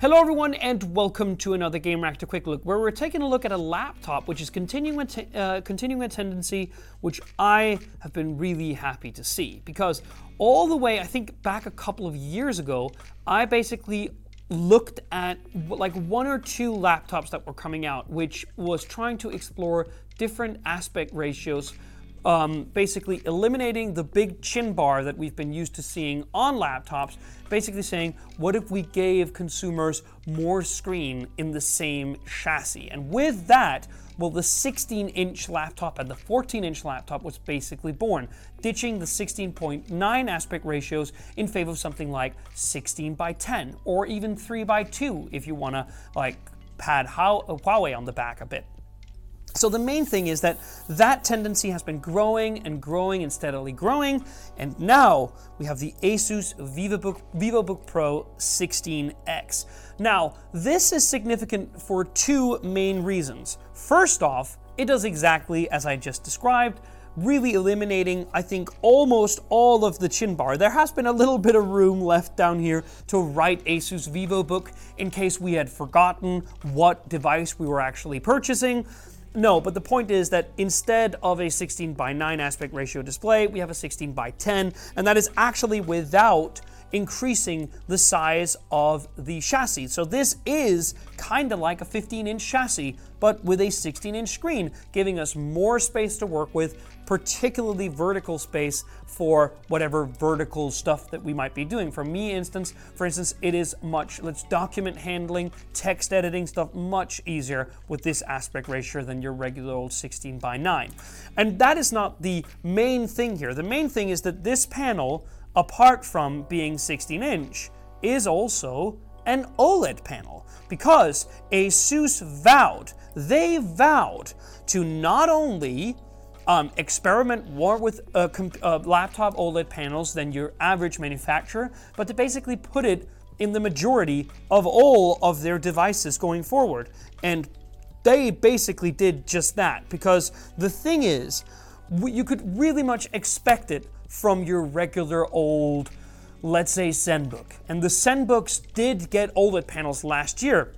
Hello, everyone, and welcome to another Gamereactor Quick Look, where we're taking a look at a laptop which is continuing a, t- uh, continuing a tendency which I have been really happy to see. Because all the way, I think back a couple of years ago, I basically looked at like one or two laptops that were coming out, which was trying to explore different aspect ratios um, basically eliminating the big chin bar that we've been used to seeing on laptops, basically saying, what if we gave consumers more screen in the same chassis? And with that, well, the 16 inch laptop and the 14 inch laptop was basically born, ditching the 16.9 aspect ratios in favor of something like 16 by 10 or even 3 by 2 if you want to like pad Huawei on the back a bit. So the main thing is that that tendency has been growing and growing and steadily growing, and now we have the Asus VivoBook, Pro 16X. Now, this is significant for two main reasons. First off, it does exactly as I just described, really eliminating, I think, almost all of the chin bar. There has been a little bit of room left down here to write Asus VivoBook in case we had forgotten what device we were actually purchasing. No, but the point is that instead of a 16 by 9 aspect ratio display, we have a 16 by 10, and that is actually without increasing the size of the chassis. So this is kind of like a 15 inch chassis, but with a 16 inch screen, giving us more space to work with, particularly vertical space for whatever vertical stuff that we might be doing. For me, instance, for instance, it is much, let's document handling, text editing stuff much easier with this aspect ratio than your regular old 16 by 9. And that is not the main thing here. The main thing is that this panel apart from being 16 inch, is also an OLED panel because ASUS vowed, they vowed to not only um, experiment more with uh, uh, laptop OLED panels than your average manufacturer, but to basically put it in the majority of all of their devices going forward. And they basically did just that because the thing is, you could really much expect it from your regular old, let's say, ZenBook. And the ZenBooks did get OLED panels last year,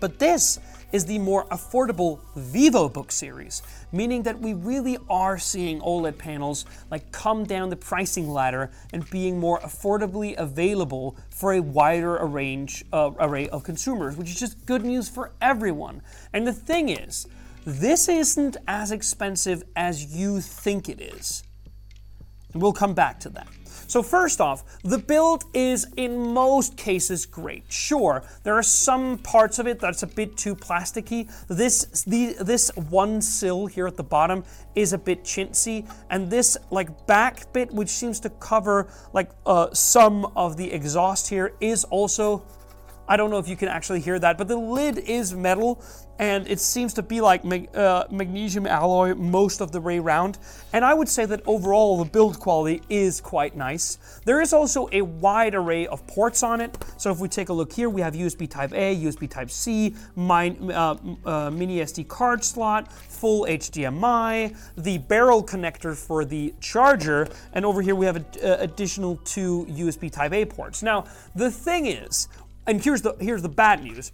but this is the more affordable VivoBook series, meaning that we really are seeing OLED panels like come down the pricing ladder and being more affordably available for a wider range, uh, array of consumers, which is just good news for everyone. And the thing is, this isn't as expensive as you think it is. We'll come back to that. So first off, the build is in most cases great. Sure, there are some parts of it that's a bit too plasticky. This the this one sill here at the bottom is a bit chintzy, and this like back bit, which seems to cover like uh, some of the exhaust here, is also I don't know if you can actually hear that, but the lid is metal and it seems to be like mag- uh, magnesium alloy most of the way around. And I would say that overall the build quality is quite nice. There is also a wide array of ports on it. So if we take a look here, we have USB Type A, USB Type C, uh, uh, mini SD card slot, full HDMI, the barrel connector for the charger, and over here we have an additional two USB Type A ports. Now the thing is, and here's the here's the bad news.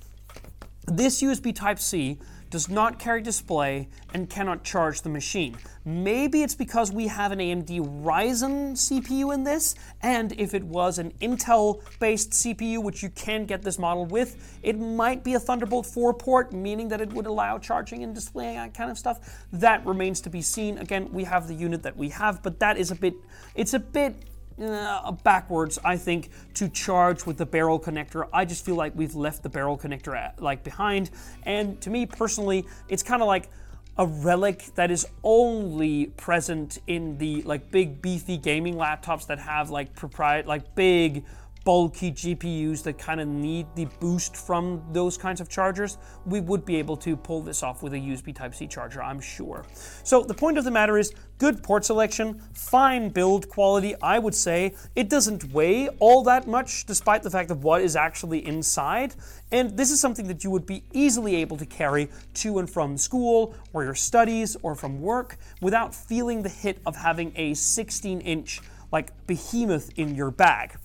This USB Type-C does not carry display and cannot charge the machine. Maybe it's because we have an AMD Ryzen CPU in this, and if it was an Intel based CPU, which you can get this model with, it might be a Thunderbolt 4 port, meaning that it would allow charging and displaying that kind of stuff. That remains to be seen. Again, we have the unit that we have, but that is a bit, it's a bit uh, backwards, I think, to charge with the barrel connector. I just feel like we've left the barrel connector at, like behind. And to me personally, it's kind of like a relic that is only present in the like big beefy gaming laptops that have like proprietary like big bulky GPUs that kind of need the boost from those kinds of chargers, we would be able to pull this off with a USB Type-C charger, I'm sure. So the point of the matter is good port selection, fine build quality, I would say. It doesn't weigh all that much despite the fact of what is actually inside. And this is something that you would be easily able to carry to and from school or your studies or from work without feeling the hit of having a 16 inch like behemoth in your bag.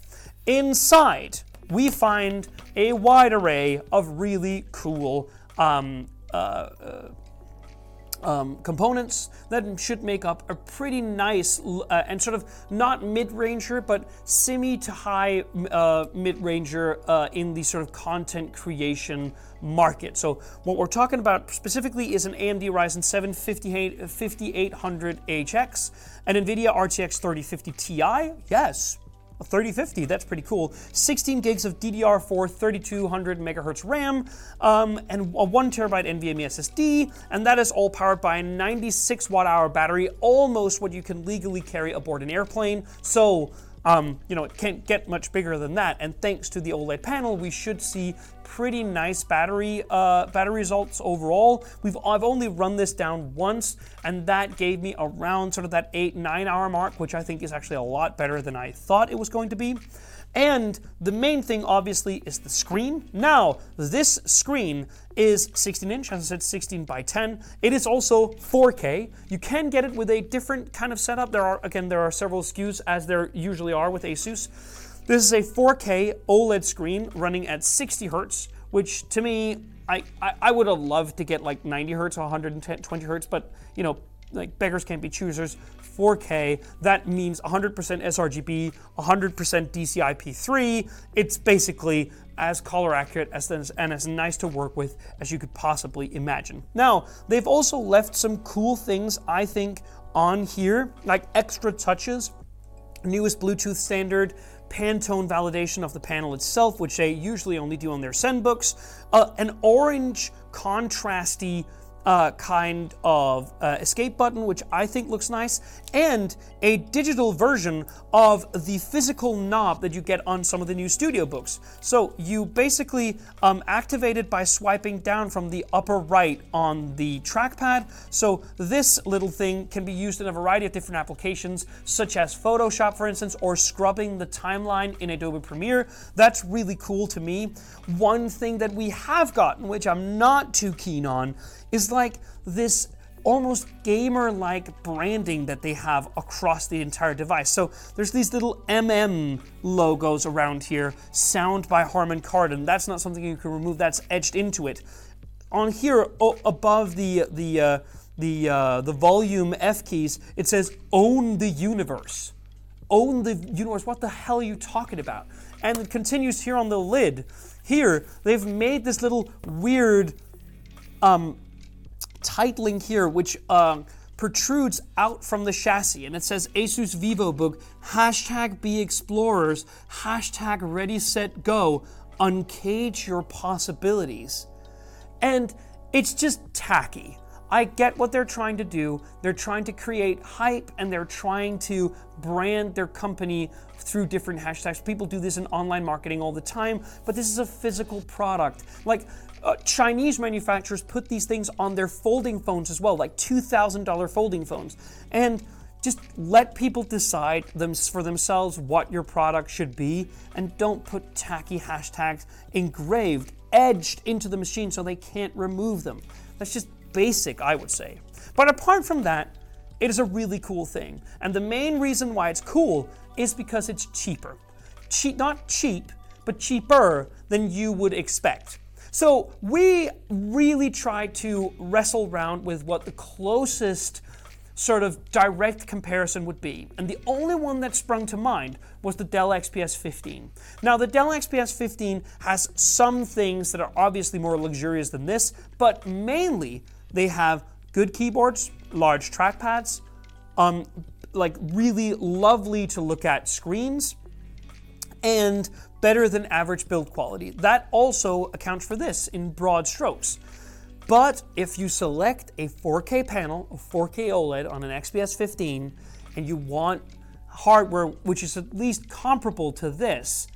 Inside, we find a wide array of really cool um, uh, uh, um, components that should make up a pretty nice uh, and sort of not mid-ranger but semi to high uh, mid-ranger uh, in the sort of content creation market. So what we're talking about specifically is an AMD Ryzen 7 5800HX, an NVIDIA RTX 3050 Ti, yes, 3050, that's pretty cool. 16 gigs of DDR4 3200 megahertz RAM, um, and a 1 terabyte NVMe SSD, and that is all powered by a 96 watt hour battery, almost what you can legally carry aboard an airplane. So um, you know, it can't get much bigger than that. And thanks to the OLED panel, we should see pretty nice battery uh, battery results overall. We've I've only run this down once, and that gave me around sort of that eight nine hour mark, which I think is actually a lot better than I thought it was going to be. And the main thing, obviously, is the screen. Now, this screen is 16 inch, as I said, 16 by 10. It is also 4K. You can get it with a different kind of setup. There are, again, there are several SKUs, as there usually are with Asus. This is a 4K OLED screen running at 60 hertz, which to me, I, I, I would have loved to get like 90 hertz or 120 hertz, but you know, like beggars can't be choosers. 4K, that means 100% sRGB, 100% DCI-P3. It's basically as color accurate as and as nice to work with as you could possibly imagine. Now, they've also left some cool things, I think, on here, like extra touches. Newest Bluetooth standard, Pantone validation of the panel itself, which they usually only do on their Zenbooks, uh, an orange contrasty uh, kind of uh, escape button, which I think looks nice, and a digital version of the physical knob that you get on some of the new studio books. So you basically um, activate it by swiping down from the upper right on the trackpad. So this little thing can be used in a variety of different applications, such as Photoshop, for instance, or scrubbing the timeline in Adobe Premiere. That's really cool to me. One thing that we have gotten, which I'm not too keen on, is like this almost gamer like branding that they have across the entire device. So there's these little MM logos around here, sound by Harman Kardon. That's not something you can remove, that's etched into it. On here, oh, above the, the, uh, the, uh, the volume F keys, it says own the universe. Own the universe. What the hell are you talking about? And it continues here on the lid. Here, they've made this little weird um, titling here, which um, protrudes out from the chassis, and it says Asus VivoBook, hashtag be explorers, hashtag ready, set, go, uncage your possibilities. And it's just tacky. I get what they're trying to do. They're trying to create hype and they're trying to brand their company through different hashtags. People do this in online marketing all the time, but this is a physical product. Like uh, Chinese manufacturers put these things on their folding phones as well, like $2,000 folding phones. And just let people decide them for themselves what your product should be and don't put tacky hashtags engraved, edged into the machine so they can't remove them. That's just basic, I would say. But apart from that, it is a really cool thing. And the main reason why it's cool is because it's cheaper. Cheap, not cheap, but cheaper than you would expect. So we really tried to wrestle around with what the closest sort of direct comparison would be. And the only one that sprung to mind was the Dell XPS 15. Now, the Dell XPS 15 has some things that are obviously more luxurious than this, but mainly they have good keyboards, large trackpads, um, like really lovely to look at screens, and better than average build quality. That also accounts for this in broad strokes. But if you select a 4K panel, a 4K OLED on an XPS 15, and you want hardware which is at least comparable to this,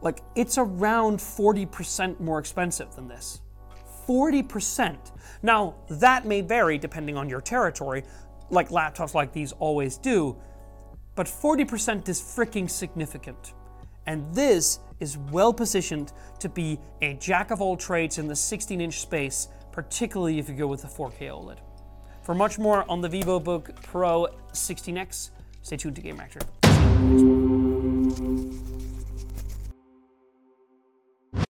like it's around 40% more expensive than this. 40%. Now, that may vary depending on your territory, like laptops like these always do, but 40% is freaking significant. And this is well positioned to be a jack of all trades in the 16 inch space, particularly if you go with the 4K OLED. For much more on the VivoBook Pro 16X, stay tuned to Game Gamereactor.